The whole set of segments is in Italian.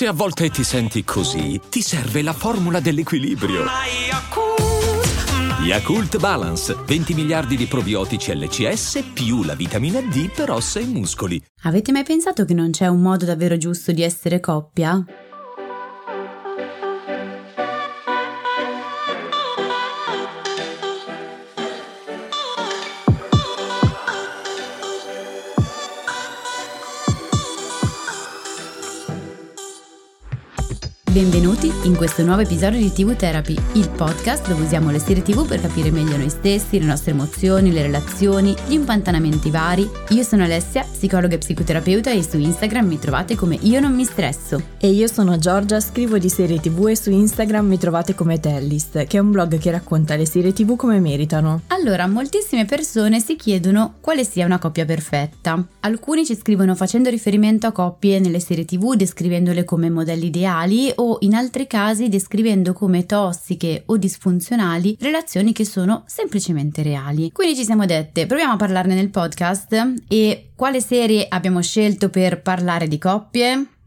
Se a volte ti senti così, ti serve la formula dell'equilibrio. Yakult Balance, 20 miliardi di probiotici LCS più la vitamina D per ossa e muscoli. Avete mai pensato che non c'è un modo davvero giusto di essere coppia? Benvenuti in questo nuovo episodio di TV Therapy, il podcast dove usiamo le serie TV per capire meglio noi stessi, le nostre emozioni, le relazioni, gli impantanamenti vari. Io sono Alessia, psicologa e psicoterapeuta e su Instagram mi trovate come Io non mi stresso. E io sono Giorgia, scrivo di serie TV e su Instagram mi trovate come Tellist, che è un blog che racconta le serie TV come meritano. Allora, moltissime persone si chiedono quale sia una coppia perfetta. Alcuni ci scrivono facendo riferimento a coppie nelle serie TV, descrivendole come modelli ideali o in altri casi descrivendo come tossiche o disfunzionali relazioni che sono semplicemente reali. Quindi ci siamo dette, proviamo a parlarne nel podcast e quale serie abbiamo scelto per parlare di coppie?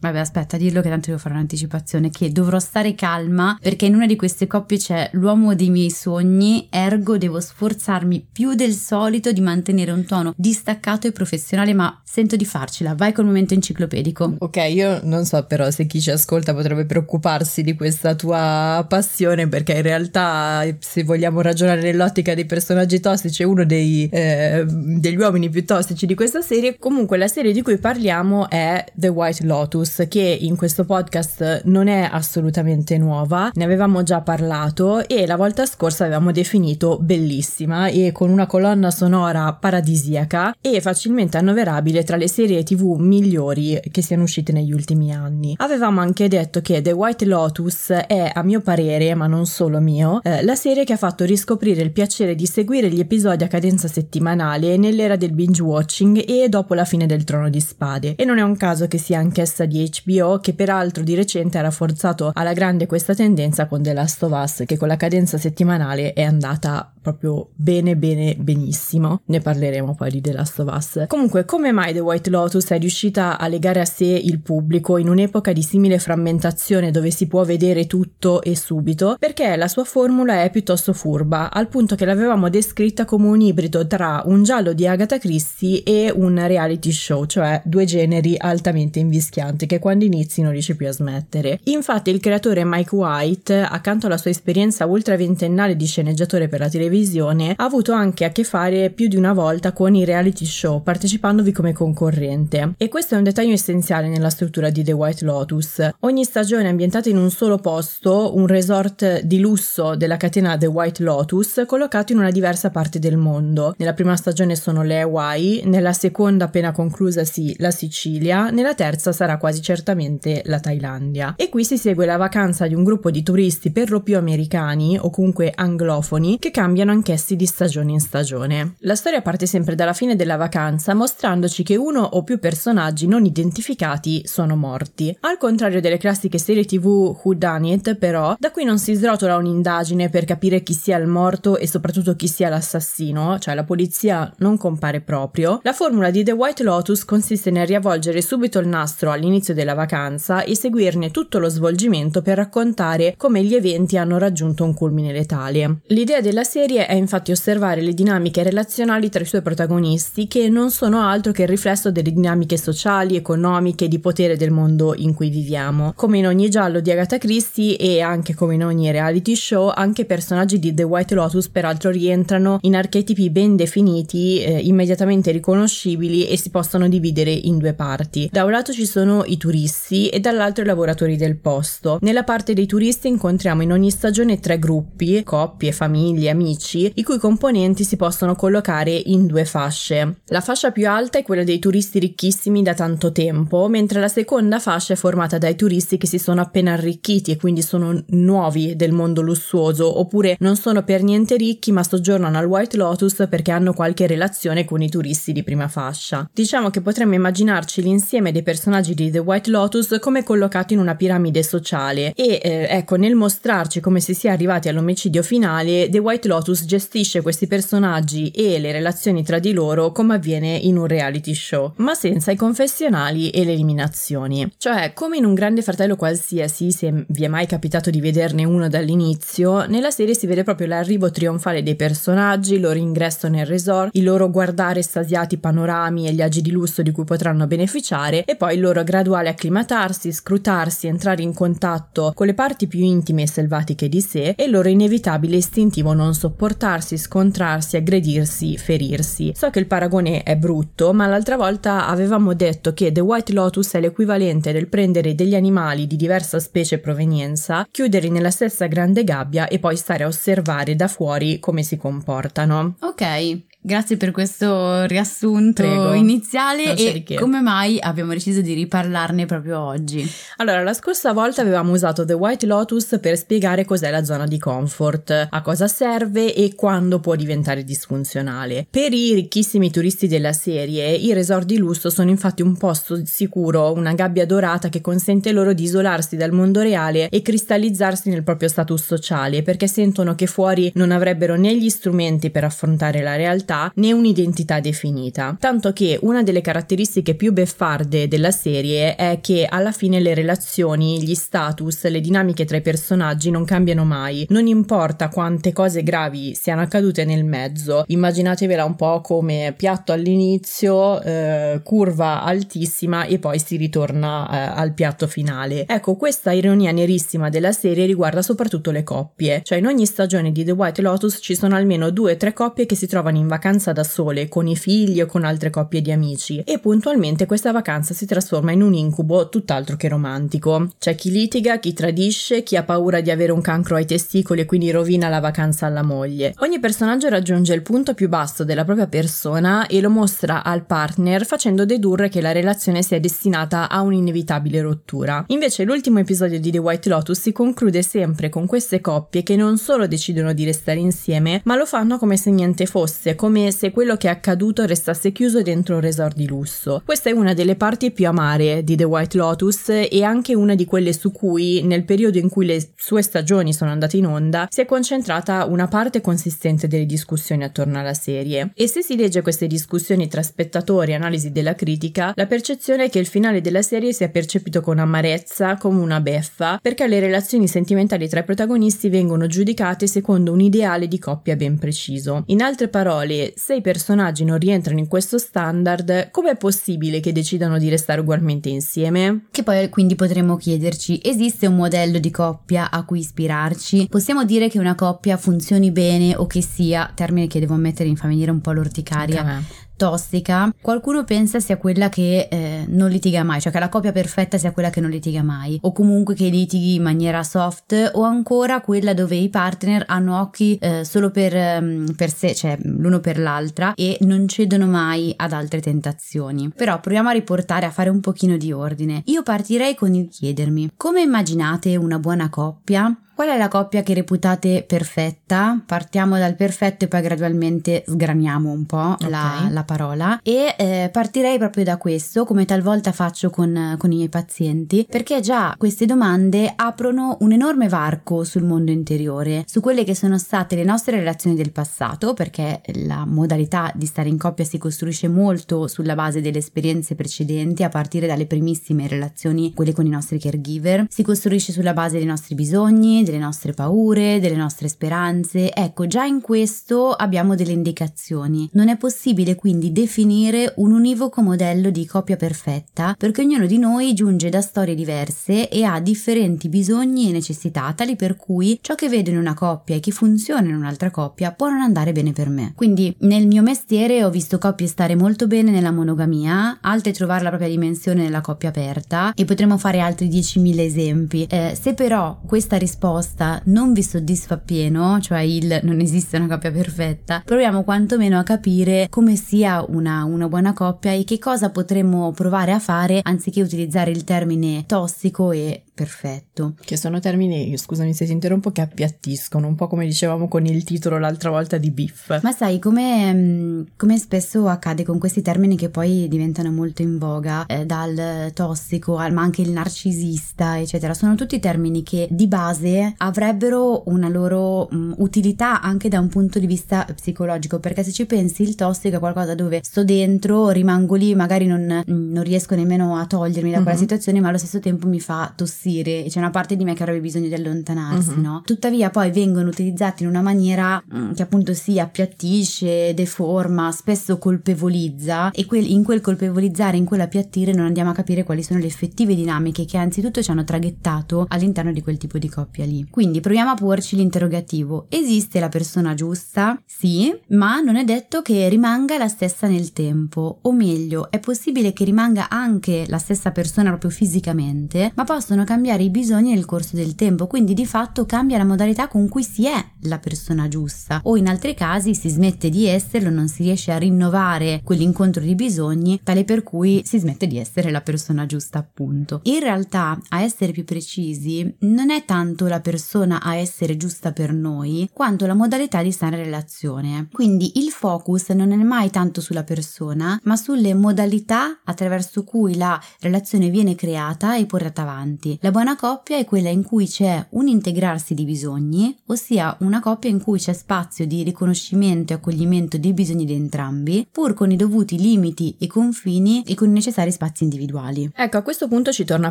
Vabbè, aspetta, dirlo che tanto devo fare un'anticipazione, che dovrò stare calma perché in una di queste coppie c'è l'uomo dei miei sogni, ergo devo sforzarmi più del solito di mantenere un tono distaccato e professionale, ma sento di farcela. Vai col momento enciclopedico. Ok, io non so però se chi ci ascolta potrebbe preoccuparsi di questa tua passione perché in realtà se vogliamo ragionare nell'ottica dei personaggi tossici è uno dei, eh, degli uomini più tossici di questa serie. Comunque la serie di cui parliamo è The White Lotus che in questo podcast non è assolutamente nuova, ne avevamo già parlato e la volta scorsa avevamo definito bellissima e con una colonna sonora paradisiaca e facilmente annoverabile tra le serie tv migliori che siano uscite negli ultimi anni. Avevamo anche detto che The White Lotus è a mio parere, ma non solo mio, eh, la serie che ha fatto riscoprire il piacere di seguire gli episodi a cadenza settimanale nell'era del binge watching e dopo la fine del Trono di Spade. E non è un caso che sia anch'essa di HBO che peraltro di recente ha rafforzato alla grande questa tendenza con The Last of Us che con la cadenza settimanale è andata proprio bene bene benissimo. Ne parleremo poi di The Last of Us. Comunque come mai The White Lotus è riuscita a legare a sé il pubblico in un'epoca di simile frammentazione dove si può vedere tutto e subito? Perché la sua formula è piuttosto furba al punto che l'avevamo descritta come un ibrido tra un giallo di Agatha Christie e un reality show cioè due generi altamente invischianti che quando inizi non riesci più a smettere. Infatti il creatore Mike White, accanto alla sua esperienza ultra ventennale di sceneggiatore per la televisione, ha avuto anche a che fare più di una volta con i reality show, partecipandovi come concorrente. E questo è un dettaglio essenziale nella struttura di The White Lotus. Ogni stagione è ambientata in un solo posto, un resort di lusso della catena The White Lotus, collocato in una diversa parte del mondo. Nella prima stagione sono le Hawaii, nella seconda appena conclusasi la Sicilia, nella terza sarà quasi quasi certamente la Thailandia. E qui si segue la vacanza di un gruppo di turisti per lo più americani o comunque anglofoni che cambiano anch'essi di stagione in stagione. La storia parte sempre dalla fine della vacanza mostrandoci che uno o più personaggi non identificati sono morti. Al contrario delle classiche serie tv Who Done It, però, da qui non si srotola un'indagine per capire chi sia il morto e soprattutto chi sia l'assassino, cioè la polizia non compare proprio. La formula di The White Lotus consiste nel riavvolgere subito il nastro all'inizio all'inizio della vacanza e seguirne tutto lo svolgimento per raccontare come gli eventi hanno raggiunto un culmine letale. L'idea della serie è infatti osservare le dinamiche relazionali tra i suoi protagonisti che non sono altro che il riflesso delle dinamiche sociali, economiche e di potere del mondo in cui viviamo. Come in ogni giallo di Agatha Christie e anche come in ogni reality show, anche personaggi di The White Lotus peraltro rientrano in archetipi ben definiti, eh, immediatamente riconoscibili e si possono dividere in due parti. Da un lato ci sono i turisti e dall'altro i lavoratori del posto. Nella parte dei turisti incontriamo in ogni stagione tre gruppi, coppie, famiglie, amici, i cui componenti si possono collocare in due fasce. La fascia più alta è quella dei turisti ricchissimi da tanto tempo, mentre la seconda fascia è formata dai turisti che si sono appena arricchiti e quindi sono nuovi del mondo lussuoso, oppure non sono per niente ricchi ma soggiornano al White Lotus perché hanno qualche relazione con i turisti di prima fascia. Diciamo che potremmo immaginarci l'insieme dei personaggi di The White Lotus come collocati in una piramide sociale. E eh, ecco nel mostrarci come si sia arrivati all'omicidio finale The White Lotus gestisce questi personaggi e le relazioni tra di loro come avviene in un reality show ma senza i confessionali e le eliminazioni. Cioè come in un grande fratello qualsiasi se vi è mai capitato di vederne uno dall'inizio nella serie si vede proprio l'arrivo trionfale dei personaggi il loro ingresso nel resort il loro guardare estasiati panorami e gli agi di lusso di cui potranno beneficiare e poi il loro graduale acclimatarsi, scrutarsi, entrare in contatto con le parti più intime e selvatiche di sé e il loro inevitabile istintivo non sopportarsi, scontrarsi, aggredirsi, ferirsi. So che il paragone è brutto, ma l'altra volta avevamo detto che The White Lotus è l'equivalente del prendere degli animali di diversa specie e provenienza, chiuderli nella stessa grande gabbia e poi stare a osservare da fuori come si comportano. Ok, Grazie per questo riassunto Prego. iniziale e come mai abbiamo deciso di riparlarne proprio oggi? Allora, la scorsa volta avevamo usato The White Lotus per spiegare cos'è la zona di comfort, a cosa serve e quando può diventare disfunzionale. Per i ricchissimi turisti della serie, i resort di lusso sono infatti un posto sicuro, una gabbia dorata che consente loro di isolarsi dal mondo reale e cristallizzarsi nel proprio status sociale, perché sentono che fuori non avrebbero né gli strumenti per affrontare la realtà personalità né un'identità definita. Tanto che una delle caratteristiche più beffarde della serie è che alla fine le relazioni, gli status, le dinamiche tra i personaggi non cambiano mai. Non importa quante cose gravi siano accadute nel mezzo, immaginatevela un po' come piatto all'inizio, eh, curva altissima e poi si ritorna eh, al piatto finale. Ecco, questa ironia nerissima della serie riguarda soprattutto le coppie, cioè in ogni stagione di The White Lotus ci sono almeno due o tre coppie che si trovano in vacanza vacanza da sole, con i figli o con altre coppie di amici e puntualmente questa vacanza si trasforma in un incubo tutt'altro che romantico. C'è chi litiga, chi tradisce, chi ha paura di avere un cancro ai testicoli e quindi rovina la vacanza alla moglie. Ogni personaggio raggiunge il punto più basso della propria persona e lo mostra al partner facendo dedurre che la relazione sia destinata a un'inevitabile rottura. Invece l'ultimo episodio di The White Lotus si conclude sempre con queste coppie che non solo decidono di restare insieme, ma lo fanno come se niente fosse, come come se quello che è accaduto restasse chiuso dentro un resort di lusso. Questa è una delle parti più amare di The White Lotus e anche una di quelle su cui, nel periodo in cui le sue stagioni sono andate in onda, si è concentrata una parte consistente delle discussioni attorno alla serie. E se si legge queste discussioni tra spettatori e analisi della critica, la percezione è che il finale della serie sia percepito con amarezza, come una beffa, perché le relazioni sentimentali tra i protagonisti vengono giudicate secondo un ideale di coppia ben preciso. In altre parole, se i personaggi non rientrano in questo standard, com'è possibile che decidano di restare ugualmente insieme? Che poi quindi potremmo chiederci, esiste un modello di coppia a cui ispirarci? Possiamo dire che una coppia funzioni bene o che sia, termine che devo mettere in famiglia un po' l'orticaria, tossica, qualcuno pensa sia quella che eh, non litiga mai, cioè che la coppia perfetta sia quella che non litiga mai, o comunque che litighi in maniera soft, o ancora quella dove i partner hanno occhi eh, solo per, um, per sé, cioè l'uno per l'altra, e non cedono mai ad altre tentazioni. Però proviamo a riportare, a fare un pochino di ordine. Io partirei con il chiedermi, come immaginate una buona coppia? Qual è la coppia che reputate perfetta? Partiamo dal perfetto e poi gradualmente sgraniamo un po' okay. la, la, parola e eh, partirei proprio da questo, come talvolta faccio con, con, i miei pazienti, perché già queste domande aprono un enorme varco sul mondo interiore, su quelle che sono state le nostre relazioni del passato, perché la modalità di stare in coppia si costruisce molto sulla base delle esperienze precedenti, a partire dalle primissime relazioni, quelle con i nostri caregiver, si costruisce sulla base dei nostri bisogni, delle nostre paure, delle nostre speranze. Ecco, già in questo abbiamo delle indicazioni. Non è possibile quindi definire un univoco modello di coppia perfetta perché ognuno di noi giunge da storie diverse e ha differenti bisogni e necessità, tali per cui ciò che vedo in una coppia e che funziona in un'altra coppia può non andare bene per me. Quindi nel mio mestiere ho visto coppie stare molto bene nella monogamia, altre trovare la propria dimensione nella coppia aperta e potremmo fare altri 10.000 esempi. Eh, se però questa risposta risposta non vi soddisfa appieno, cioè il non esiste una coppia perfetta, proviamo quantomeno a capire come sia una, una buona coppia e che cosa potremmo provare a fare anziché utilizzare il termine tossico e perfetto. Che sono termini, scusami se ti interrompo, che appiattiscono, un po' come dicevamo con il titolo l'altra volta di Biff. Ma sai, come, mm, come spesso accade con questi termini che poi diventano molto in voga, eh, dal tossico, al, ma anche il narcisista, eccetera, sono tutti termini che di base avrebbero una loro mh, mm, utilità anche da un punto di vista psicologico, perché se ci pensi il tossico è qualcosa dove sto dentro, rimango lì, magari non, mm, non riesco nemmeno a togliermi da quella mm-hmm. situazione, ma allo stesso tempo mi fa tossire e c'è una parte di me che avrebbe bisogno di allontanarsi, mm-hmm. no? Tuttavia poi vengono utilizzati in una maniera mm, che appunto si appiattisce, deforma, spesso colpevolizza e quel, in quel colpevolizzare, in quell'appiattire non andiamo a capire quali sono le effettive dinamiche che anzitutto ci hanno traghettato all'interno di quel tipo di coppia lì. Quindi proviamo a porci l'interrogativo. Esiste la persona giusta? Sì, ma non è detto che rimanga la stessa nel tempo, o meglio, è possibile che rimanga anche la stessa persona proprio fisicamente, ma possono cambiare i bisogni nel corso del tempo, quindi di fatto cambia la modalità con cui si è la persona giusta, o in altri casi si smette di esserlo, non si riesce a rinnovare quell'incontro di bisogni, tale per cui si smette di essere la persona giusta, appunto. In realtà, a essere più precisi, non è tanto la persona a essere giusta per noi, quanto la modalità di in relazione. Quindi il focus non è mai tanto sulla persona, ma sulle modalità attraverso cui la relazione viene creata e portata avanti. La buona coppia è quella in cui c'è un integrarsi di bisogni, ossia una coppia in cui c'è spazio di riconoscimento e accoglimento dei bisogni di entrambi, pur con i dovuti limiti e confini e con i necessari spazi individuali. Ecco, a questo punto ci torna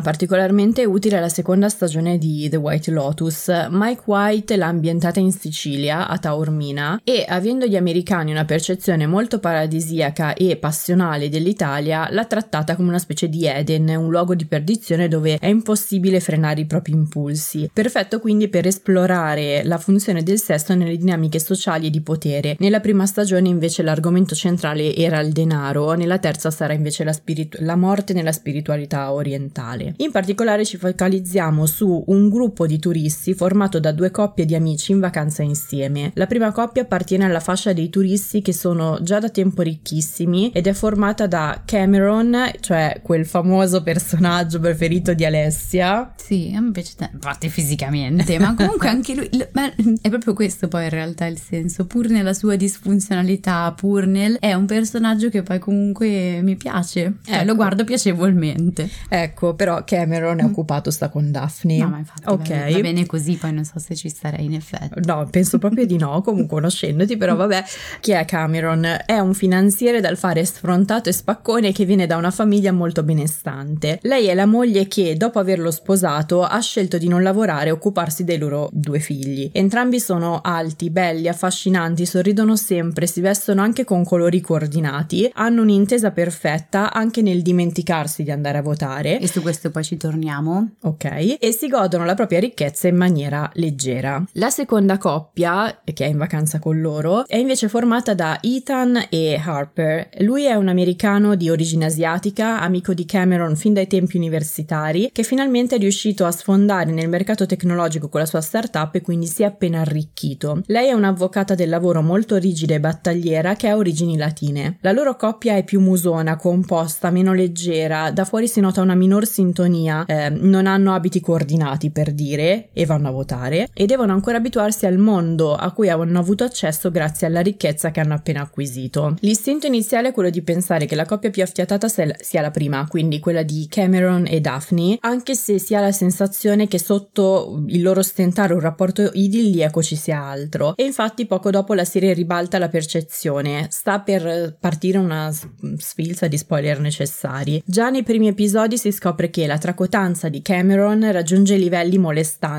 particolarmente utile la seconda stagione di The White Lotus. Mike White l'ha ambientata in Sicilia, a Taormina, e avendo gli americani una percezione molto paradisiaca e passionale dell'Italia, l'ha trattata come una specie di Eden, un luogo di perdizione dove è impossibile frenare i propri impulsi. Perfetto quindi per esplorare la funzione del sesso nelle dinamiche sociali e di potere. Nella prima stagione invece l'argomento centrale era il denaro, nella terza sarà invece la, spiritu- la morte nella spiritualità orientale. In particolare ci focalizziamo su un gruppo di turisti formato da due coppie di amici in vacanza insieme. La prima coppia appartiene alla fascia dei turisti che sono già da tempo ricchissimi ed è formata da Cameron, cioè quel famoso personaggio preferito di Alessia. Sì, piace tanto, infatti fisicamente, ma comunque anche lui, è proprio questo poi in realtà il senso, pur nella sua disfunzionalità, pur nel... è un personaggio che poi comunque mi piace, cioè ecco. lo guardo piacevolmente. Ecco, però Cameron è mm. occupato sta con Daphne. No, ma infatti ok va, va bene così, poi non so se ci starei in effetti. No, penso proprio di no, comunque conoscendoti, però vabbè, chi è Cameron? È un finanziere dal fare sfrontato e spaccone che viene da una famiglia molto benestante. Lei è la moglie che, dopo averlo sposato, ha scelto di non lavorare e occuparsi dei loro due figli. Entrambi sono alti, belli, affascinanti, sorridono sempre, si vestono anche con colori coordinati, hanno un'intesa perfetta anche nel dimenticarsi di andare a votare. E su questo poi ci torniamo. Ok. E si godono la propria ricchezza in maniera leggera. La seconda coppia, che è in vacanza con loro, è invece formata da Ethan e Harper. Lui è un americano di origine asiatica, amico di Cameron fin dai tempi universitari, che finalmente è riuscito a sfondare nel mercato tecnologico con la sua startup e quindi si è appena arricchito. Lei è un'avvocata del lavoro molto rigida e battagliera che ha origini latine. La loro coppia è più musona, composta, meno leggera, da fuori si nota una minor sintonia, eh, non hanno abiti coordinati per dire e vanno a votare e devono ancora abituarsi al mondo a cui hanno avuto accesso grazie alla ricchezza che hanno appena acquisito. L'istinto iniziale è quello di pensare che la coppia più affiatata sia la prima, quindi quella di Cameron e Daphne, anche se si ha la sensazione che sotto il loro stentare un rapporto idilliaco ci sia altro. E infatti poco dopo la serie ribalta la percezione, sta per partire una sfilza di spoiler necessari. Già nei primi episodi si scopre che la tracotanza di Cameron raggiunge livelli molestanti.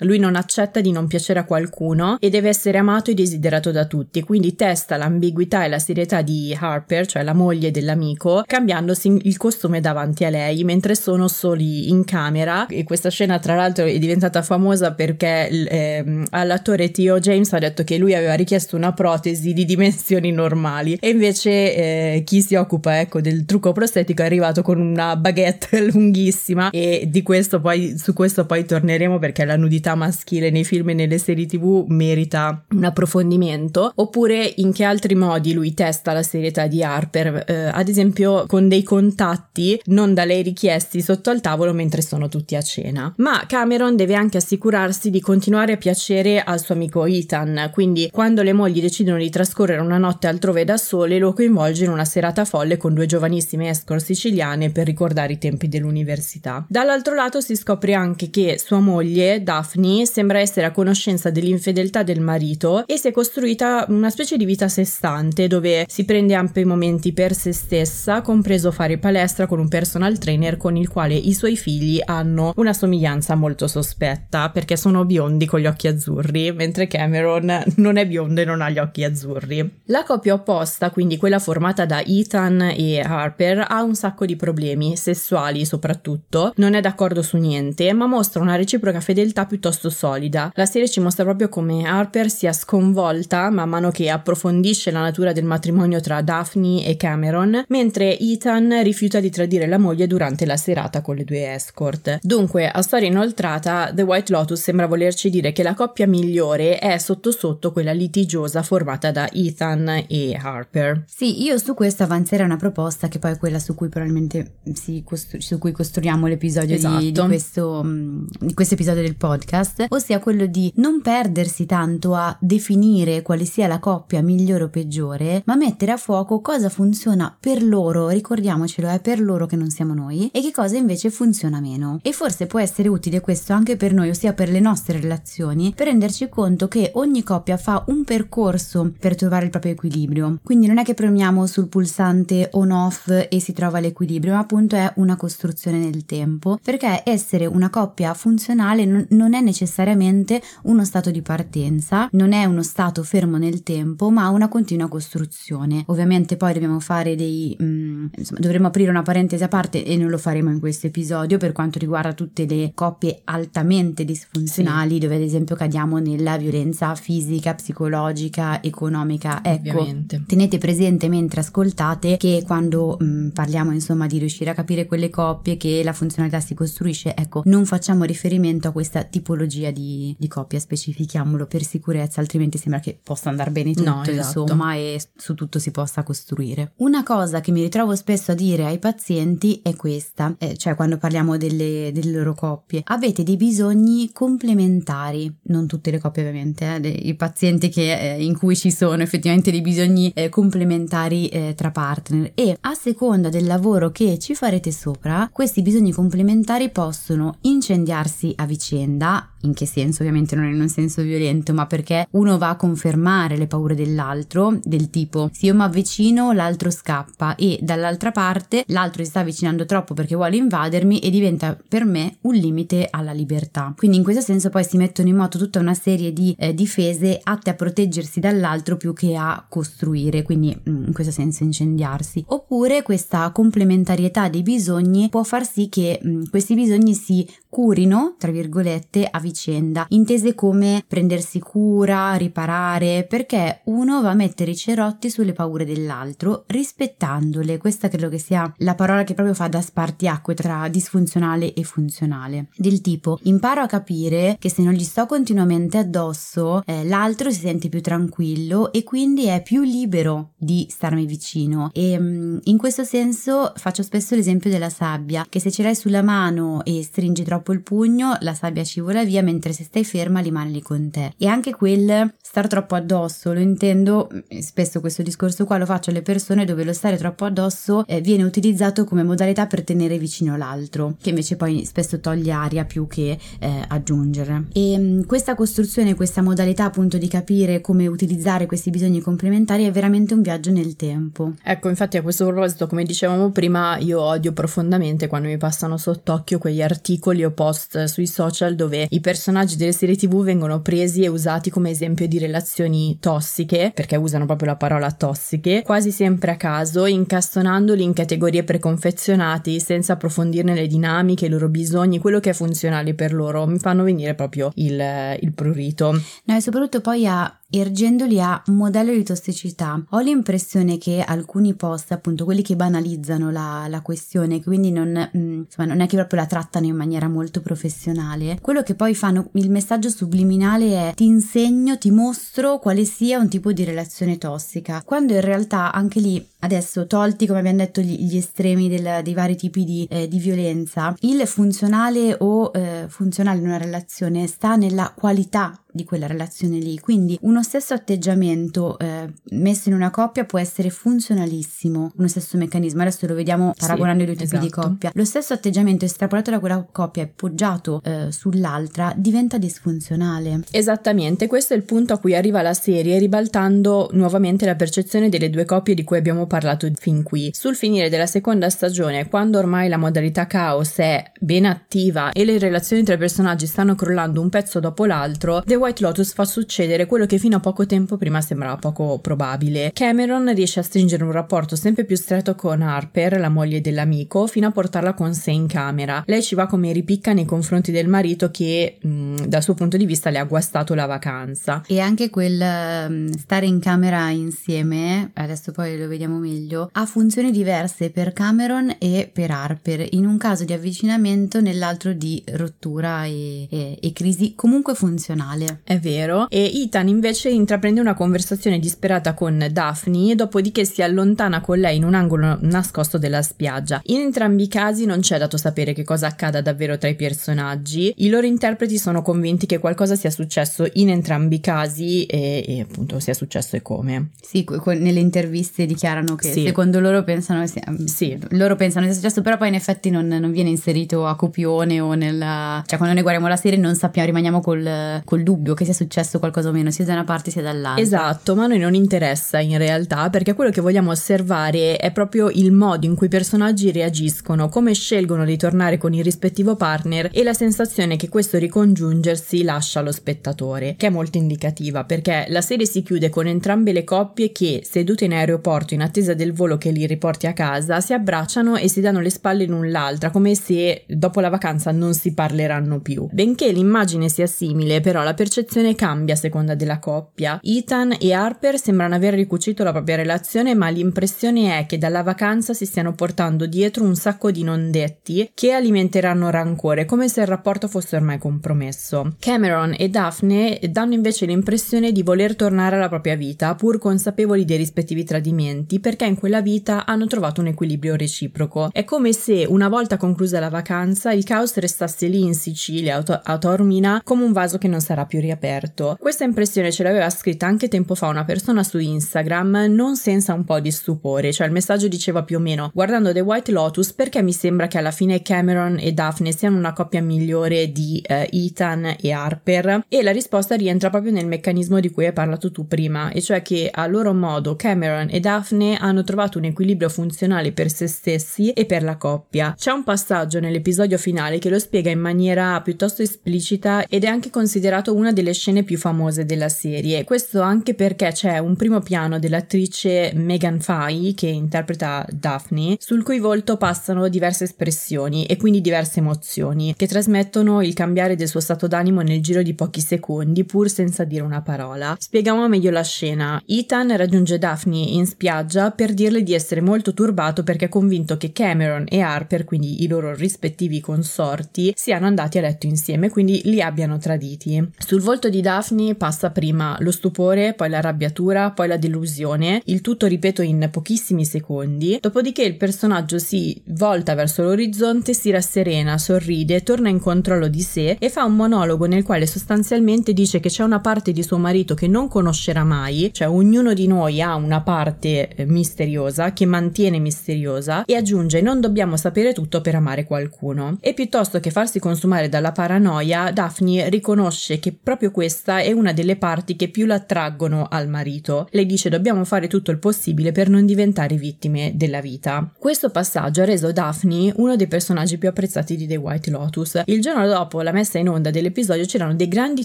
Lui non accetta di non piacere a qualcuno e deve essere amato e desiderato da tutti, quindi testa l'ambiguità e la serietà di Harper, cioè la moglie dell'amico, cambiandosi il costume davanti a lei mentre sono soli in camera. E questa scena tra l'altro è diventata famosa perché eh, all'attore Theo James ha detto che lui aveva richiesto una protesi di dimensioni normali. E invece eh, chi si occupa ecco del trucco prostetico è arrivato con una baguette lunghissima e di questo poi su questo poi torneremo perché la nudità maschile nei film e nelle serie tv merita un approfondimento oppure in che altri modi lui testa la serietà di Harper eh, ad esempio con dei contatti non da lei richiesti sotto al tavolo mentre sono tutti a cena. Ma Cameron deve anche assicurarsi di continuare a piacere al suo amico Ethan, quindi quando le mogli decidono di trascorrere una notte altrove da sole lo coinvolge in una serata folle con due giovanissime escort siciliane per ricordare i tempi dell'università. Dall'altro lato si scopre anche che sua moglie, Daphne, sembra essere a conoscenza dell'infedeltà del marito e si è costruita una specie di vita a sé stante dove si prende ampi momenti per se stessa, compreso fare palestra con un personal trainer con il quale i suoi figli hanno una somiglianza molto sospetta perché sono biondi con gli occhi azzurri, mentre Cameron non è bionda e non ha gli occhi azzurri. La coppia opposta, quindi quella formata da Ethan e Harper, ha un sacco di problemi, sessuali soprattutto, non è d'accordo su niente, ma mostra una reciproca fedeltà piuttosto solida. La serie ci mostra proprio come Harper sia sconvolta man mano che approfondisce la natura del matrimonio tra Daphne e Cameron, mentre Ethan rifiuta di tradire la moglie durante la serata con le due escort. Dunque, a storia inoltrata, The White Lotus sembra volerci dire che la coppia migliore è sotto sotto quella litigiosa formata da Ethan e Harper. Sì, io su questo avanzerei una proposta che poi è quella su cui probabilmente costru- su cui costruiamo l'episodio esatto. di, di, questo, mm, di questo episodio del podcast, ossia quello di non perdersi tanto a definire quale sia la coppia migliore o peggiore, ma mettere a fuoco cosa funziona per loro, ricordiamocelo, è per loro che non siamo noi, e che cosa invece funziona meno. E forse può essere utile questo anche per noi, ossia per le nostre relazioni, per renderci conto che ogni coppia fa un percorso per trovare il proprio equilibrio. Quindi non è che premiamo sul pulsante on-off e si trova l'equilibrio, ma appunto è una costruzione nel tempo, perché essere una coppia funzionale non è necessariamente uno stato di partenza, non è uno stato fermo nel tempo, ma una continua costruzione. Ovviamente poi dobbiamo fare dei... Mm, insomma, dovremmo aprire una parentesi a parte e non lo faremo in questo episodio per quanto riguarda tutte le coppie altamente disfunzionali, sì. dove ad esempio cadiamo nella violenza fisica, psicologica, economica. Ecco, Ovviamente. tenete presente mentre ascoltate che quando mm, parliamo insomma di riuscire a capire quelle coppie che la funzionalità si costruisce, ecco, non facciamo riferimento a questa tipologia di, di coppia, specifichiamolo per sicurezza, altrimenti sembra che possa andare bene tutto, no, esatto. insomma, e su tutto si possa costruire. Una cosa che mi ritrovo spesso a dire ai pazienti è questa, eh, cioè quando parliamo delle, delle, loro coppie, avete dei bisogni complementari, non tutte le coppie ovviamente, eh, i pazienti che, eh, in cui ci sono effettivamente dei bisogni eh, complementari eh, tra partner e a seconda del lavoro che ci farete sopra, questi bisogni complementari possono incendiarsi a vicenda in che senso? Ovviamente non in un senso violento, ma perché uno va a confermare le paure dell'altro, del tipo se io mi avvicino l'altro scappa e dall'altra parte l'altro si sta avvicinando troppo perché vuole invadermi e diventa per me un limite alla libertà. Quindi in questo senso poi si mettono in moto tutta una serie di eh, difese atte a proteggersi dall'altro più che a costruire, quindi mm, in questo senso incendiarsi. Oppure questa complementarietà dei bisogni può far sì che mh, mm, questi bisogni si curino, tra virgolette, a vicenda, intese come prendersi cura, riparare, perché uno va a mettere i cerotti sulle paure dell'altro, rispettandole. Questa credo che sia la parola che proprio fa da spartiacque tra disfunzionale e funzionale. Del tipo, imparo a capire che se non gli sto continuamente addosso, eh, l'altro si sente più tranquillo e quindi è più libero di starmi vicino. E mh, mm, in questo senso faccio spesso l'esempio della sabbia, che se ce l'hai sulla mano e stringi troppo il pugno, la sabbia scivola via, mentre se stai ferma rimane lì con te. E anche quel star troppo addosso, lo intendo, spesso questo discorso qua lo faccio alle persone dove lo stare troppo addosso eh, viene utilizzato come modalità per tenere vicino l'altro, che invece poi spesso toglie aria più che eh, aggiungere. E mh, questa costruzione, questa modalità appunto di capire come utilizzare questi bisogni complementari è veramente un viaggio nel tempo. Ecco, infatti a questo proposito, come dicevamo prima, io odio profondamente quando mi passano sott'occhio quegli articoli o post sui social dove i personaggi delle serie tv vengono presi e usati come esempio di relazioni tossiche, perché usano proprio la parola tossiche, quasi sempre a caso, incastonandoli in categorie preconfezionate senza approfondirne le dinamiche, i loro bisogni, quello che è funzionale per loro. Mi fanno venire proprio il, il prurito. No, e soprattutto poi a ergendoli a modello di tossicità. Ho l'impressione che alcuni post, appunto quelli che banalizzano la, la questione, quindi non, mh, mm, insomma, non è che proprio la trattano in maniera molto professionale, quello che poi fanno, il messaggio subliminale è ti insegno, ti mostro quale sia un tipo di relazione tossica, quando in realtà anche lì Adesso, tolti come abbiamo detto gli, gli estremi del, dei vari tipi di, eh, di, violenza, il funzionale o eh, funzionale in una relazione sta nella qualità di quella relazione lì. Quindi uno stesso atteggiamento eh, messo in una coppia può essere funzionalissimo, uno stesso meccanismo. Adesso lo vediamo paragonando sì, i due tipi esatto. di coppia. Lo stesso atteggiamento estrapolato da quella coppia e poggiato eh, sull'altra diventa disfunzionale. Esattamente, questo è il punto a cui arriva la serie, ribaltando nuovamente la percezione delle due coppie di cui abbiamo parlato fin qui. Sul finire della seconda stagione, quando ormai la modalità caos è ben attiva e le relazioni tra i personaggi stanno crollando un pezzo dopo l'altro, The White Lotus fa succedere quello che fino a poco tempo prima sembrava poco probabile. Cameron riesce a stringere un rapporto sempre più stretto con Harper, la moglie dell'amico, fino a portarla con sé in camera. Lei ci va come ripicca nei confronti del marito che mh, mm, dal suo punto di vista le ha guastato la vacanza. E anche quel um, stare in camera insieme, adesso poi lo vediamo meglio, ha funzioni diverse per Cameron e per Harper, in un caso di avvicinamento, nell'altro di rottura e, e, e crisi comunque funzionale. È vero. E Ethan invece intraprende una conversazione disperata con Daphne, dopodiché si allontana con lei in un angolo nascosto della spiaggia. In entrambi i casi non c'è dato sapere che cosa accada davvero tra i personaggi. I loro interpreti sono convinti che qualcosa sia successo in entrambi i casi e, e appunto sia successo e come. Sì, nelle interviste dichiarano che sì. secondo loro pensano sia, sì. loro pensano sia successo, però poi in effetti non, non, viene inserito a copione o nella... cioè quando noi guardiamo la serie non sappiamo, rimaniamo col, col dubbio dubbio che sia successo qualcosa o meno, sia da una parte sia dall'altra. Esatto, ma a noi non interessa in realtà perché quello che vogliamo osservare è proprio il modo in cui i personaggi reagiscono, come scelgono di tornare con il rispettivo partner e la sensazione che questo ricongiungersi lascia allo spettatore, che è molto indicativa perché la serie si chiude con entrambe le coppie che, sedute in aeroporto in attesa del volo che li riporti a casa, si abbracciano e si danno le spalle l'un l'altra, come se dopo la vacanza non si parleranno più. Benché l'immagine sia simile, però la percezione percezione cambia a seconda della coppia. Ethan e Harper sembrano aver ricucito la propria relazione, ma l'impressione è che dalla vacanza si stiano portando dietro un sacco di non detti che alimenteranno rancore, come se il rapporto fosse ormai compromesso. Cameron e Daphne danno invece l'impressione di voler tornare alla propria vita, pur consapevoli dei rispettivi tradimenti, perché in quella vita hanno trovato un equilibrio reciproco. È come se, una volta conclusa la vacanza, il caos restasse lì in Sicilia, a Taormina, come un vaso che non sarà più riaperto. Questa impressione ce l'aveva scritta anche tempo fa una persona su Instagram, non senza un po' di stupore, cioè il messaggio diceva più o meno guardando The White Lotus perché mi sembra che alla fine Cameron e Daphne siano una coppia migliore di uh, Ethan e Harper e la risposta rientra proprio nel meccanismo di cui hai parlato tu prima, e cioè che a loro modo Cameron e Daphne hanno trovato un equilibrio funzionale per se stessi e per la coppia. C'è un passaggio nell'episodio finale che lo spiega in maniera piuttosto esplicita ed è anche considerato una delle scene più famose della serie. Questo anche perché c'è un primo piano dell'attrice Megan Fay che interpreta Daphne, sul cui volto passano diverse espressioni e quindi diverse emozioni che trasmettono il cambiare del suo stato d'animo nel giro di pochi secondi, pur senza dire una parola. Spieghiamo meglio la scena. Ethan raggiunge Daphne in spiaggia per dirle di essere molto turbato perché è convinto che Cameron e Harper, quindi i loro rispettivi consorti, siano andati a letto insieme, quindi li abbiano traditi. Sul volto di Daphne passa prima lo stupore, poi l'arrabbiatura, poi la delusione, il tutto ripeto in pochissimi secondi, dopodiché il personaggio si volta verso l'orizzonte, si rasserena, sorride, torna in controllo di sé e fa un monologo nel quale sostanzialmente dice che c'è una parte di suo marito che non conoscerà mai, cioè ognuno di noi ha una parte eh, misteriosa che mantiene misteriosa e aggiunge non dobbiamo sapere tutto per amare qualcuno. E piuttosto che farsi consumare dalla paranoia, Daphne riconosce che proprio questa è una delle parti che più l'attraggono al marito. Lei dice dobbiamo fare tutto il possibile per non diventare vittime della vita. Questo passaggio ha reso Daphne uno dei personaggi più apprezzati di The White Lotus. Il giorno dopo la messa in onda dell'episodio c'erano dei grandi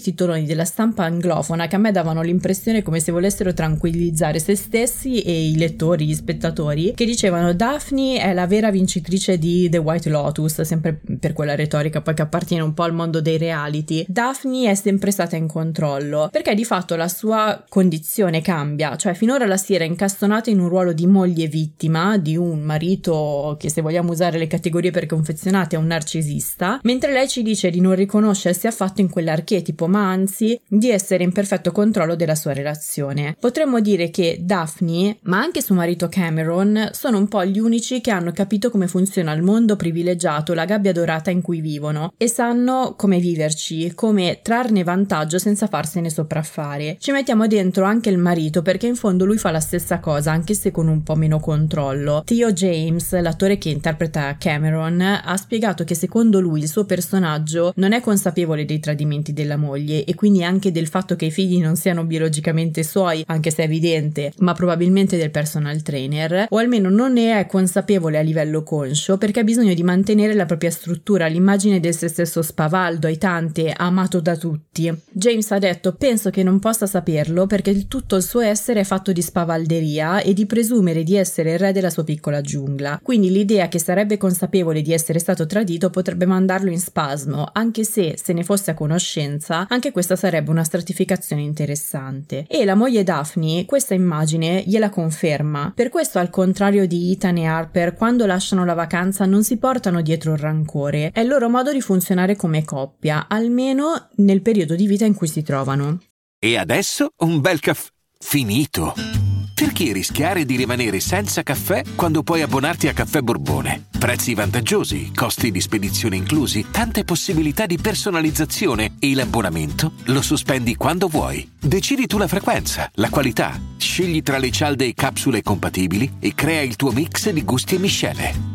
titoloni della stampa anglofona che a me davano l'impressione come se volessero tranquillizzare se stessi e i lettori, gli spettatori, che dicevano Daphne è la vera vincitrice di The White Lotus, sempre per quella retorica poi che appartiene un po' al mondo dei reality. Daphne è sempre stata in controllo, perché di fatto la sua condizione cambia, cioè finora la si era incastonata in un ruolo di moglie vittima, di un marito che se vogliamo usare le categorie per confezionate è un narcisista, mentre lei ci dice di non riconoscersi affatto in quell'archetipo, ma anzi di essere in perfetto controllo della sua relazione. Potremmo dire che Daphne, ma anche suo marito Cameron, sono un po' gli unici che hanno capito come funziona il mondo privilegiato, la gabbia dorata in cui vivono e sanno come viverci, come trarne vantaggio senza farsene sopraffare. Ci mettiamo dentro anche il marito perché in fondo lui fa la stessa cosa, anche se con un po' meno controllo. Theo James, l'attore che interpreta Cameron, ha spiegato che secondo lui il suo personaggio non è consapevole dei tradimenti della moglie e quindi anche del fatto che i figli non siano biologicamente suoi, anche se è evidente, ma probabilmente del personal trainer, o almeno non ne è consapevole a livello conscio perché ha bisogno di mantenere la propria struttura, l'immagine del se stesso spavaldo, aitante, amato da tutti. James ha detto: Penso che non possa saperlo perché tutto il suo essere è fatto di spavalderia e di presumere di essere il re della sua piccola giungla. Quindi l'idea che sarebbe consapevole di essere stato tradito potrebbe mandarlo in spasmo, anche se, se ne fosse a conoscenza, anche questa sarebbe una stratificazione interessante. E la moglie Daphne questa immagine gliela conferma. Per questo, al contrario di Ethan e Harper, quando lasciano la vacanza non si portano dietro il rancore. È il loro modo di funzionare come coppia, almeno nel periodo di vita in cui si trovano. E adesso un bel caffè finito. Perché rischiare di rimanere senza caffè quando puoi abbonarti a Caffè Borbone? Prezzi vantaggiosi, costi di spedizione inclusi, tante possibilità di personalizzazione e l'abbonamento lo sospendi quando vuoi. Decidi tu la frequenza, la qualità, scegli tra le cialde e capsule compatibili e crea il tuo mix di gusti e miscele.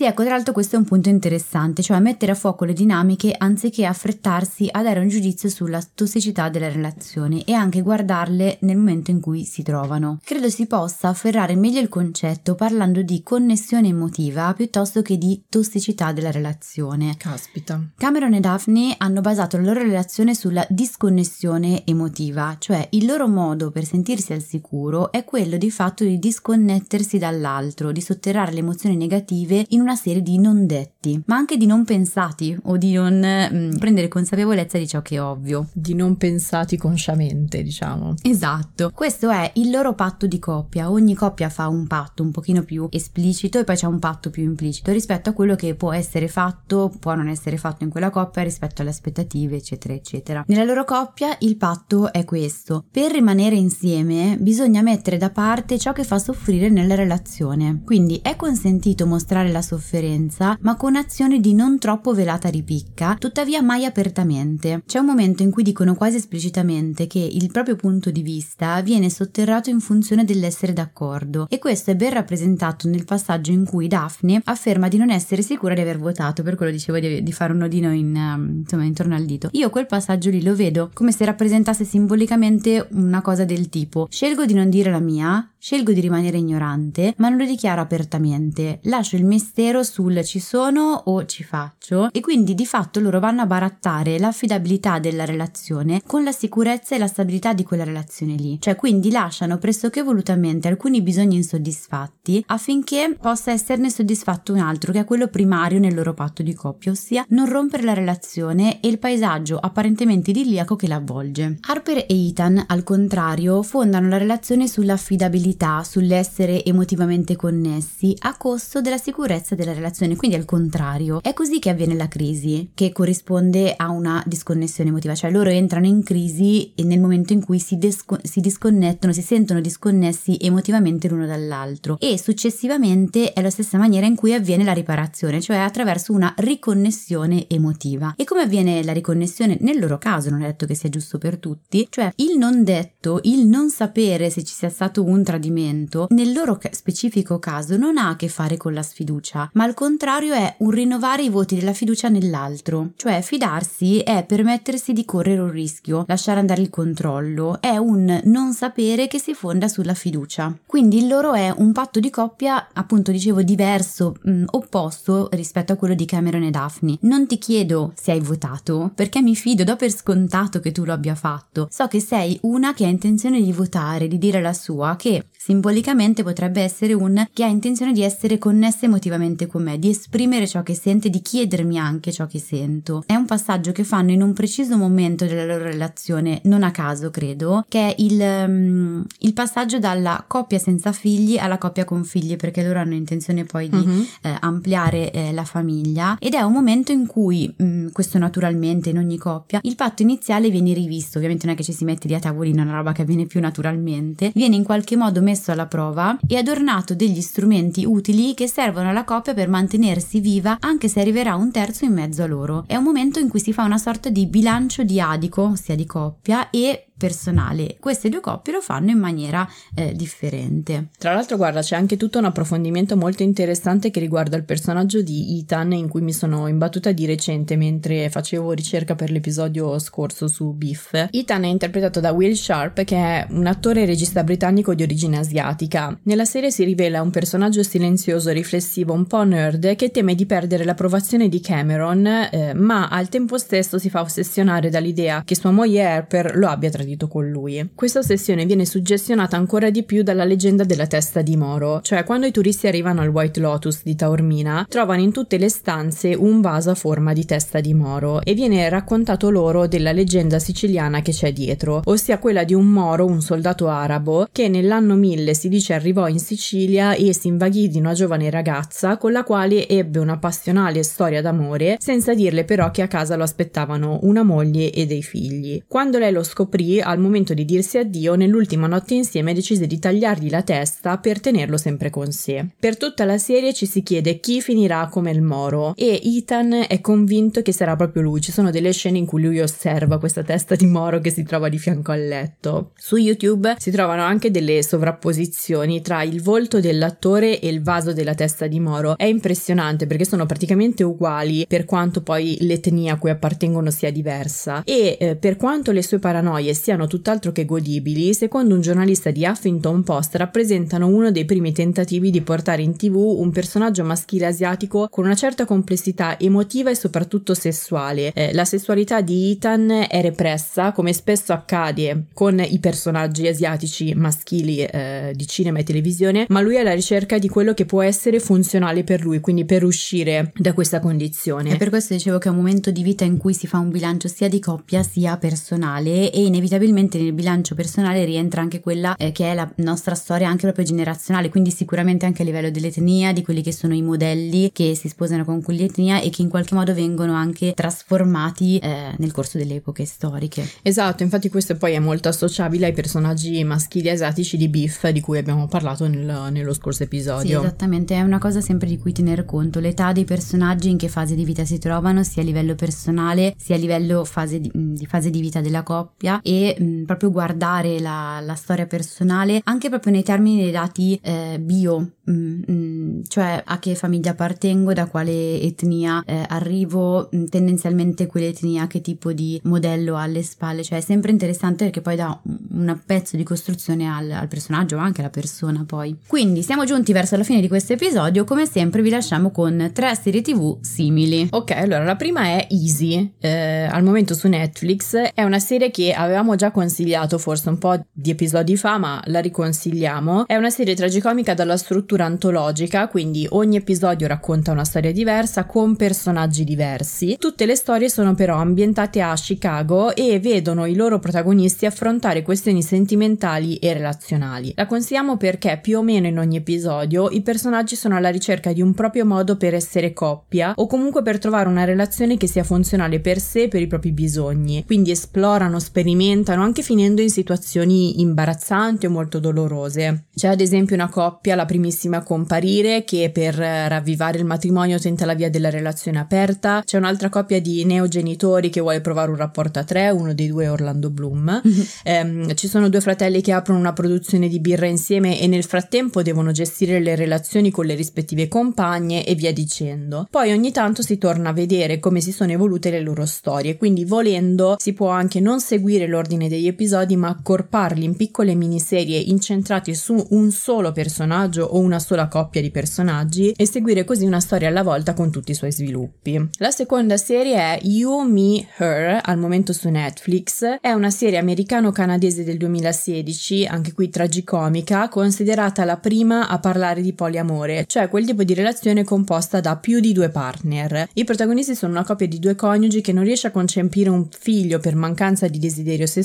Sì, ecco, tra l'altro questo è un punto interessante, cioè mettere a fuoco le dinamiche anziché affrettarsi a dare un giudizio sulla tossicità delle relazioni e anche guardarle nel momento in cui si trovano. Credo si possa afferrare meglio il concetto parlando di connessione emotiva piuttosto che di tossicità della relazione. Caspita. Cameron e Daphne hanno basato la loro relazione sulla disconnessione emotiva, cioè il loro modo per sentirsi al sicuro è quello di fatto di disconnettersi dall'altro, di sotterrare le emozioni negative in una una serie di non detti, ma anche di non pensati o di non mh, mm, prendere consapevolezza di ciò che è ovvio. Di non pensati consciamente, diciamo. Esatto. Questo è il loro patto di coppia. Ogni coppia fa un patto un pochino più esplicito e poi c'è un patto più implicito rispetto a quello che può essere fatto, può non essere fatto in quella coppia rispetto alle aspettative, eccetera, eccetera. Nella loro coppia il patto è questo. Per rimanere insieme bisogna mettere da parte ciò che fa soffrire nella relazione. Quindi è consentito mostrare la sofferenza, ma con azioni di non troppo velata ripicca, tuttavia mai apertamente. C'è un momento in cui dicono quasi esplicitamente che il proprio punto di vista viene sotterrato in funzione dell'essere d'accordo e questo è ben rappresentato nel passaggio in cui Daphne afferma di non essere sicura di aver votato, per quello dicevo di, di fare un nodino in, um, insomma, intorno al dito. Io quel passaggio lì lo vedo come se rappresentasse simbolicamente una cosa del tipo scelgo di non dire la mia, scelgo di rimanere ignorante, ma non lo dichiaro apertamente, lascio il mistero sul ci sono o ci faccio e quindi di fatto loro vanno a barattare l'affidabilità della relazione con la sicurezza e la stabilità di quella relazione lì. Cioè quindi lasciano pressoché volutamente alcuni bisogni insoddisfatti affinché possa esserne soddisfatto un altro che è quello primario nel loro patto di coppia, ossia non rompere la relazione e il paesaggio apparentemente idilliaco che la avvolge. Harper e Ethan, al contrario, fondano la relazione sull'affidabilità, sull'essere emotivamente connessi a costo della sicurezza della relazione, quindi al contrario. È così che avviene la crisi, che corrisponde a una disconnessione emotiva, cioè loro entrano in crisi nel momento in cui si, desco- si disconnettono, si sentono disconnessi emotivamente l'uno dall'altro e successivamente è la stessa maniera in cui avviene la riparazione, cioè attraverso una riconnessione emotiva. E come avviene la riconnessione nel loro caso, non è detto che sia giusto per tutti, cioè il non detto, il non sapere se ci sia stato un tradimento, nel loro specifico caso non ha a che fare con la sfiducia, fiducia, ma al contrario è un rinnovare i voti della fiducia nell'altro. Cioè fidarsi è permettersi di correre un rischio, lasciare andare il controllo, è un non sapere che si fonda sulla fiducia. Quindi il loro è un patto di coppia, appunto dicevo, diverso, mh, opposto rispetto a quello di Cameron e Daphne. Non ti chiedo se hai votato, perché mi fido, do per scontato che tu lo abbia fatto. So che sei una che ha intenzione di votare, di dire la sua, che simbolicamente potrebbe essere un che ha intenzione di essere connessa emotivamente con me, di esprimere ciò che sente, di chiedermi anche ciò che sento. È un passaggio che fanno in un preciso momento della loro relazione, non a caso credo, che è il, um, il passaggio dalla coppia senza figli alla coppia con figli, perché loro hanno intenzione poi di uh-huh. eh, ampliare eh, la famiglia ed è un momento in cui, mh, mm, questo naturalmente in ogni coppia, il patto iniziale viene rivisto, ovviamente non è che ci si mette lì a tavolino, una roba che avviene più naturalmente, viene in qualche modo messo alla prova e adornato degli strumenti utili che servono alla coppia per mantenersi viva anche se arriverà un terzo in mezzo a loro. È un momento in cui si fa una sorta di bilancio di adico, ossia di coppia, e personale. Queste due coppie lo fanno in maniera eh, differente. Tra l'altro, guarda, c'è anche tutto un approfondimento molto interessante che riguarda il personaggio di Ethan, in cui mi sono imbattuta di recente mentre facevo ricerca per l'episodio scorso su Biff. Ethan è interpretato da Will Sharp, che è un attore e regista britannico di origine asiatica. Nella serie si rivela un personaggio silenzioso, riflessivo, un po' nerd, che teme di perdere l'approvazione di Cameron, eh, ma al tempo stesso si fa ossessionare dall'idea che sua moglie Harper lo abbia tradito tradito con lui. Questa ossessione viene suggestionata ancora di più dalla leggenda della testa di Moro, cioè quando i turisti arrivano al White Lotus di Taormina trovano in tutte le stanze un vaso a forma di testa di Moro e viene raccontato loro della leggenda siciliana che c'è dietro, ossia quella di un Moro, un soldato arabo, che nell'anno 1000 si dice arrivò in Sicilia e si invaghì di una giovane ragazza con la quale ebbe una passionale storia d'amore, senza dirle però che a casa lo aspettavano una moglie e dei figli. Quando lei lo scoprì, al momento di dirsi addio, nell'ultima notte insieme decise di tagliargli la testa per tenerlo sempre con sé. Per tutta la serie ci si chiede chi finirà come il Moro e Ethan è convinto che sarà proprio lui. Ci sono delle scene in cui lui osserva questa testa di Moro che si trova di fianco al letto. Su YouTube si trovano anche delle sovrapposizioni tra il volto dell'attore e il vaso della testa di Moro. È impressionante perché sono praticamente uguali per quanto poi l'etnia a cui appartengono sia diversa e eh, per quanto le sue paranoie siano siano tutt'altro che godibili, secondo un giornalista di Huffington Post rappresentano uno dei primi tentativi di portare in tv un personaggio maschile asiatico con una certa complessità emotiva e soprattutto sessuale. Eh, la sessualità di Ethan è repressa, come spesso accade con i personaggi asiatici maschili eh, di cinema e televisione, ma lui è alla ricerca di quello che può essere funzionale per lui, quindi per uscire da questa condizione. E per questo dicevo che è un momento di vita in cui si fa un bilancio sia di coppia sia personale e inevitabilmente inevitabilmente nel bilancio personale rientra anche quella eh, che è la nostra storia anche proprio generazionale, quindi sicuramente anche a livello dell'etnia, di quelli che sono i modelli che si sposano con quell'etnia e che in qualche modo vengono anche trasformati eh, nel corso delle epoche storiche. Esatto, infatti questo poi è molto associabile ai personaggi maschili asiatici di Biff di cui abbiamo parlato nel, nello scorso episodio. Sì, esattamente, è una cosa sempre di cui tener conto, l'età dei personaggi, in che fase di vita si trovano, sia a livello personale, sia a livello fase di, di fase di vita della coppia e mh, proprio guardare la, la, storia personale anche proprio nei termini dei dati eh, bio, mh, mh, cioè a che famiglia appartengo, da quale etnia eh, arrivo, tendenzialmente quell'etnia, che tipo di modello ha alle spalle, cioè è sempre interessante perché poi dà un pezzo di costruzione al, al personaggio, anche alla persona poi. Quindi siamo giunti verso la fine di questo episodio, come sempre vi lasciamo con tre serie tv simili. Ok, allora la prima è Easy, eh, al momento su Netflix, è una serie che avevamo già consigliato forse un po' di episodi fa, ma la riconsigliamo. È una serie tragicomica dalla struttura antologica, quindi ogni episodio racconta una storia diversa con personaggi diversi. Tutte le storie sono però ambientate a Chicago e vedono i loro protagonisti affrontare questioni sentimentali e relazionali. La consigliamo perché più o meno in ogni episodio i personaggi sono alla ricerca di un proprio modo per essere coppia o comunque per trovare una relazione che sia funzionale per sé e per i propri bisogni. Quindi esplorano, sperimentano stanno anche finendo in situazioni imbarazzanti o molto dolorose. C'è ad esempio una coppia, la primissima a comparire, che per ravvivare il matrimonio tenta la via della relazione aperta. C'è un'altra coppia di neogenitori che vuole provare un rapporto a tre, uno dei due è Orlando Bloom. Mm-hmm. Eh, ci sono due fratelli che aprono una produzione di birra insieme e nel frattempo devono gestire le relazioni con le rispettive compagne e via dicendo. Poi ogni tanto si torna a vedere come si sono evolute le loro storie, quindi volendo si può anche non seguire l'ordine l'ordine degli episodi ma accorparli in piccole miniserie incentrate su un solo personaggio o una sola coppia di personaggi e seguire così una storia alla volta con tutti i suoi sviluppi. La seconda serie è You, Me, Her, al momento su Netflix. È una serie americano-canadese del 2016, anche qui tragicomica, considerata la prima a parlare di poliamore, cioè quel tipo di relazione composta da più di due partner. I protagonisti sono una coppia di due coniugi che non riesce a concepire un figlio per mancanza di desiderio sessuale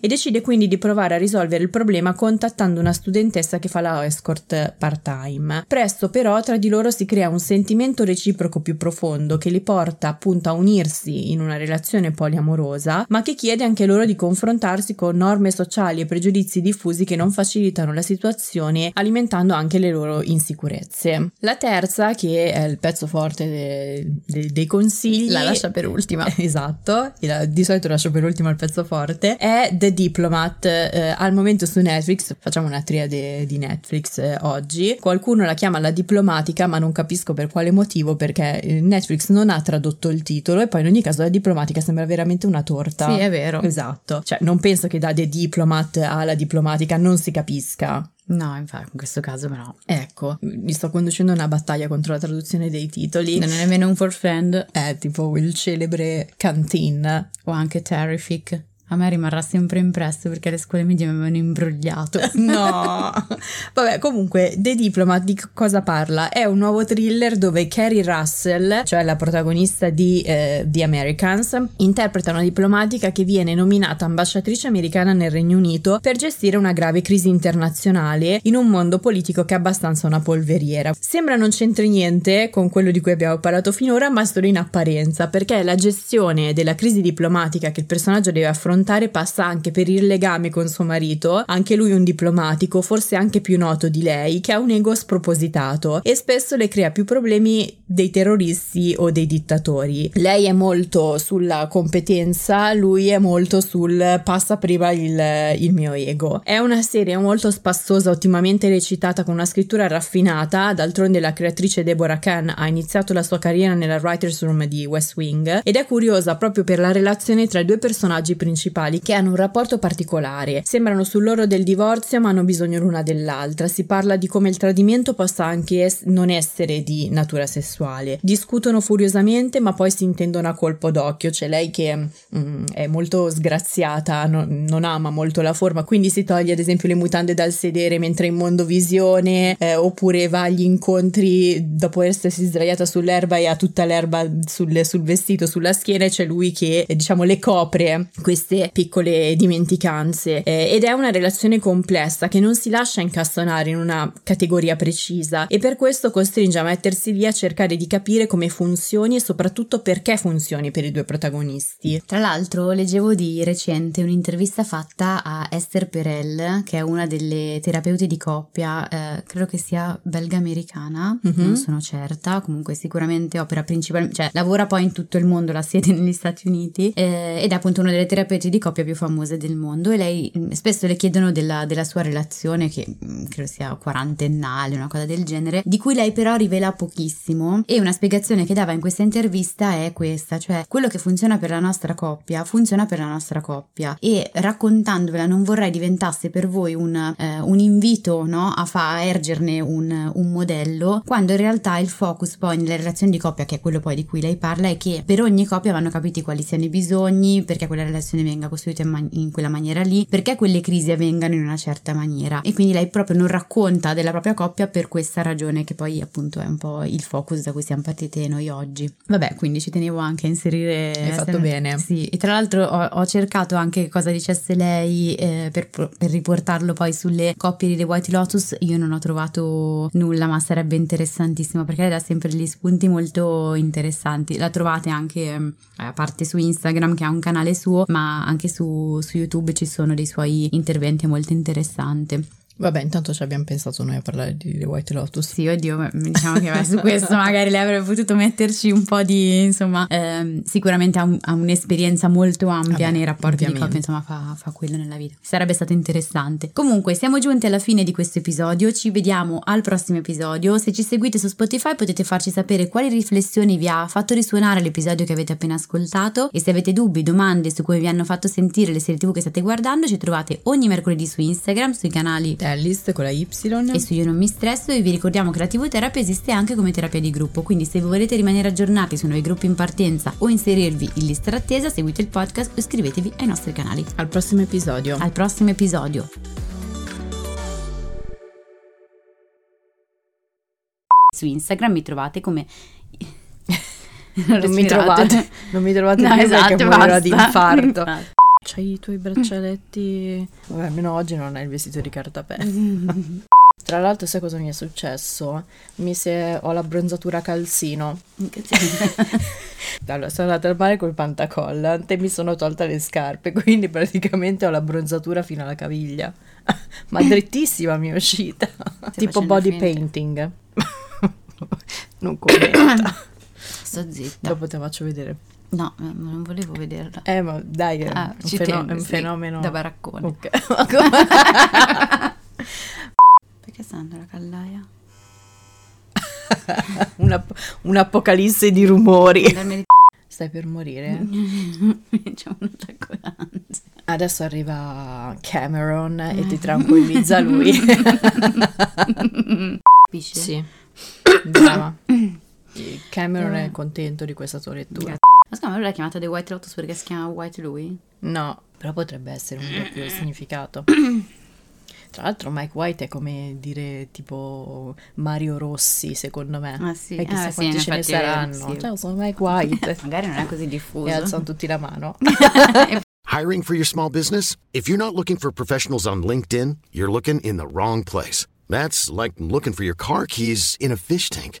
e decide quindi di provare a risolvere il problema contattando una studentessa che fa la escort part-time. Presto però tra di loro si crea un sentimento reciproco più profondo che li porta appunto a unirsi in una relazione poliamorosa, ma che chiede anche loro di confrontarsi con norme sociali e pregiudizi diffusi che non facilitano la situazione, alimentando anche le loro insicurezze. La terza, che è il pezzo forte de- de- dei consigli, la lascia per ultima. Esatto, di solito lascio per ultima il pezzo forte, è The Diplomat, eh, al momento su Netflix, facciamo una triade di Netflix eh, oggi, qualcuno la chiama la diplomatica ma non capisco per quale motivo perché eh, Netflix non ha tradotto il titolo e poi in ogni caso la diplomatica sembra veramente una torta. Sì, è vero. Esatto, cioè non penso che da The Diplomat alla diplomatica non si capisca. No, infatti, in questo caso però. Ecco, mi sto conducendo una battaglia contro la traduzione dei titoli. Non è nemmeno un for friend. È tipo il celebre Canteen. O anche Terrific. A me rimarrà sempre impresso perché le scuole medie mi avevano imbrogliato. No! Vabbè, comunque, The Diplomat di cosa parla? È un nuovo thriller dove Carrie Russell, cioè la protagonista di eh, The Americans, interpreta una diplomatica che viene nominata ambasciatrice americana nel Regno Unito per gestire una grave crisi internazionale in un mondo politico che è abbastanza una polveriera. Sembra non c'entri niente con quello di cui abbiamo parlato finora, ma solo in apparenza, perché la gestione della crisi diplomatica che il personaggio deve affrontare affrontare passa anche per il legame con suo marito, anche lui un diplomatico, forse anche più noto di lei, che ha un ego spropositato e spesso le crea più problemi dei terroristi o dei dittatori. Lei è molto sulla competenza, lui è molto sul passa prima il, il mio ego. È una serie molto spassosa, ottimamente recitata con una scrittura raffinata, d'altronde la creatrice Deborah Kahn ha iniziato la sua carriera nella writer's room di West Wing ed è curiosa proprio per la relazione tra i due personaggi principali principali che hanno un rapporto particolare. Sembrano sull'oro del divorzio ma hanno bisogno l'una dell'altra. Si parla di come il tradimento possa anche es- non essere di natura sessuale. Discutono furiosamente ma poi si intendono a colpo d'occhio. C'è lei che mm, è molto sgraziata, no, non ama molto la forma, quindi si toglie ad esempio le mutande dal sedere mentre in mondovisione eh, oppure va agli incontri dopo essersi sdraiata sull'erba e ha tutta l'erba sul, sul vestito, sulla schiena e c'è lui che eh, diciamo le copre queste piccole dimenticanze eh, ed è una relazione complessa che non si lascia incastonare in una categoria precisa e per questo costringe a mettersi lì a cercare di capire come funzioni e soprattutto perché funzioni per i due protagonisti. Tra l'altro leggevo di recente un'intervista fatta a Esther Perel che è una delle terapeute di coppia, eh, credo che sia belga-americana, mm-hmm. non sono certa, comunque sicuramente opera principalmente, cioè lavora poi in tutto il mondo, la sede negli Stati Uniti eh, ed è appunto una delle terapeute coppie di coppia più famose del mondo e lei mm, spesso le chiedono della, della sua relazione che mm, credo sia quarantennale, una cosa del genere, di cui lei però rivela pochissimo. E una spiegazione che dava in questa intervista è questa, cioè quello che funziona per la nostra coppia funziona per la nostra coppia. E raccontandovela non vorrei diventasse per voi un, eh, un invito no, a, fa, a ergerne un, un modello quando in realtà il focus poi nelle relazioni di coppia che è quello poi di cui lei parla è che per ogni coppia vanno capiti quali siano i bisogni perché quella relazione venga costruita in, man- in, quella maniera lì, perché quelle crisi avvengano in una certa maniera. E quindi lei proprio non racconta della propria coppia per questa ragione, che poi appunto è un po' il focus da cui siamo partite noi oggi. Vabbè, quindi ci tenevo anche a inserire. Hai fatto se... bene. Sì, e tra l'altro ho, ho cercato anche cosa dicesse lei eh, per, per, riportarlo poi sulle coppie di The White Lotus. Io non ho trovato nulla, ma sarebbe interessantissimo perché lei dà sempre degli spunti molto interessanti. La trovate anche eh, a parte su Instagram, che ha un canale suo, ma anche su, su YouTube ci sono dei suoi interventi molto interessanti. Vabbè, intanto ci abbiamo pensato noi a parlare di The White Lotus. Sì, oddio, diciamo che su questo magari lei avrebbe potuto metterci un po' di, insomma, ehm, sicuramente ha, un, ha, un'esperienza molto ampia Vabbè, nei rapporti ovviamente. di coppia, insomma, fa, fa quello nella vita. Sarebbe stato interessante. Comunque, siamo giunti alla fine di questo episodio, ci vediamo al prossimo episodio. Se ci seguite su Spotify potete farci sapere quali riflessioni vi ha fatto risuonare l'episodio che avete appena ascoltato e se avete dubbi, domande su come vi hanno fatto sentire le serie tv che state guardando, ci trovate ogni mercoledì su Instagram, sui canali Tellis con la Y e su Io non mi stresso e vi ricordiamo che la TV Therapy esiste anche come terapia di gruppo, quindi se volete rimanere aggiornati su nuovi gruppi in partenza o inserirvi in lista d'attesa, seguite il podcast o iscrivetevi ai nostri canali. Al prossimo episodio. Al prossimo episodio. Su Instagram mi trovate come non, non mi trovate, non mi trovate no, più esatto, perché morirò di infarto. C'hai i tuoi braccialetti. Vabbè, almeno oggi non hai il vestito di cartapelle. Tra l'altro, sai cosa mi è successo? Mi è... ho la bronzatura calzino. allora, sono andata al mare col pantacollant e mi sono tolta le scarpe, quindi praticamente ho la bronzatura fino alla caviglia. Ma drittissima mi è uscita. tipo body finta. painting. non commenta. Sto zitta. Dopo te faccio vedere. No, non volevo vederla. Eh, ma dai, è, ah, un, feno- tengo, un sì, fenomeno. Da baraccone. Ok. Perché sta andando la caldaia? Una, un'apocalisse di rumori. Stai per morire? C'è un attacco d'ansia. Adesso arriva Cameron e ti tranquillizza lui. Capisci? Sì. Brava. Cameron è contento di questa tua lettura. Ma secondo me lui l'ha chiamata The White Lotus perché si chiama White lui? No, però potrebbe essere un doppio significato. Tra l'altro Mike White è come dire tipo Mario Rossi, secondo me. Ah sì, e chissà ah, quanti sì, ce ne saranno. Sì. Ciao, sono Mike White. Magari non è così diffuso. E alzano tutti la mano. Hiring for your small business? If you're not looking for professionals on LinkedIn, you're looking in the wrong place. That's like looking for your car keys in a fish tank.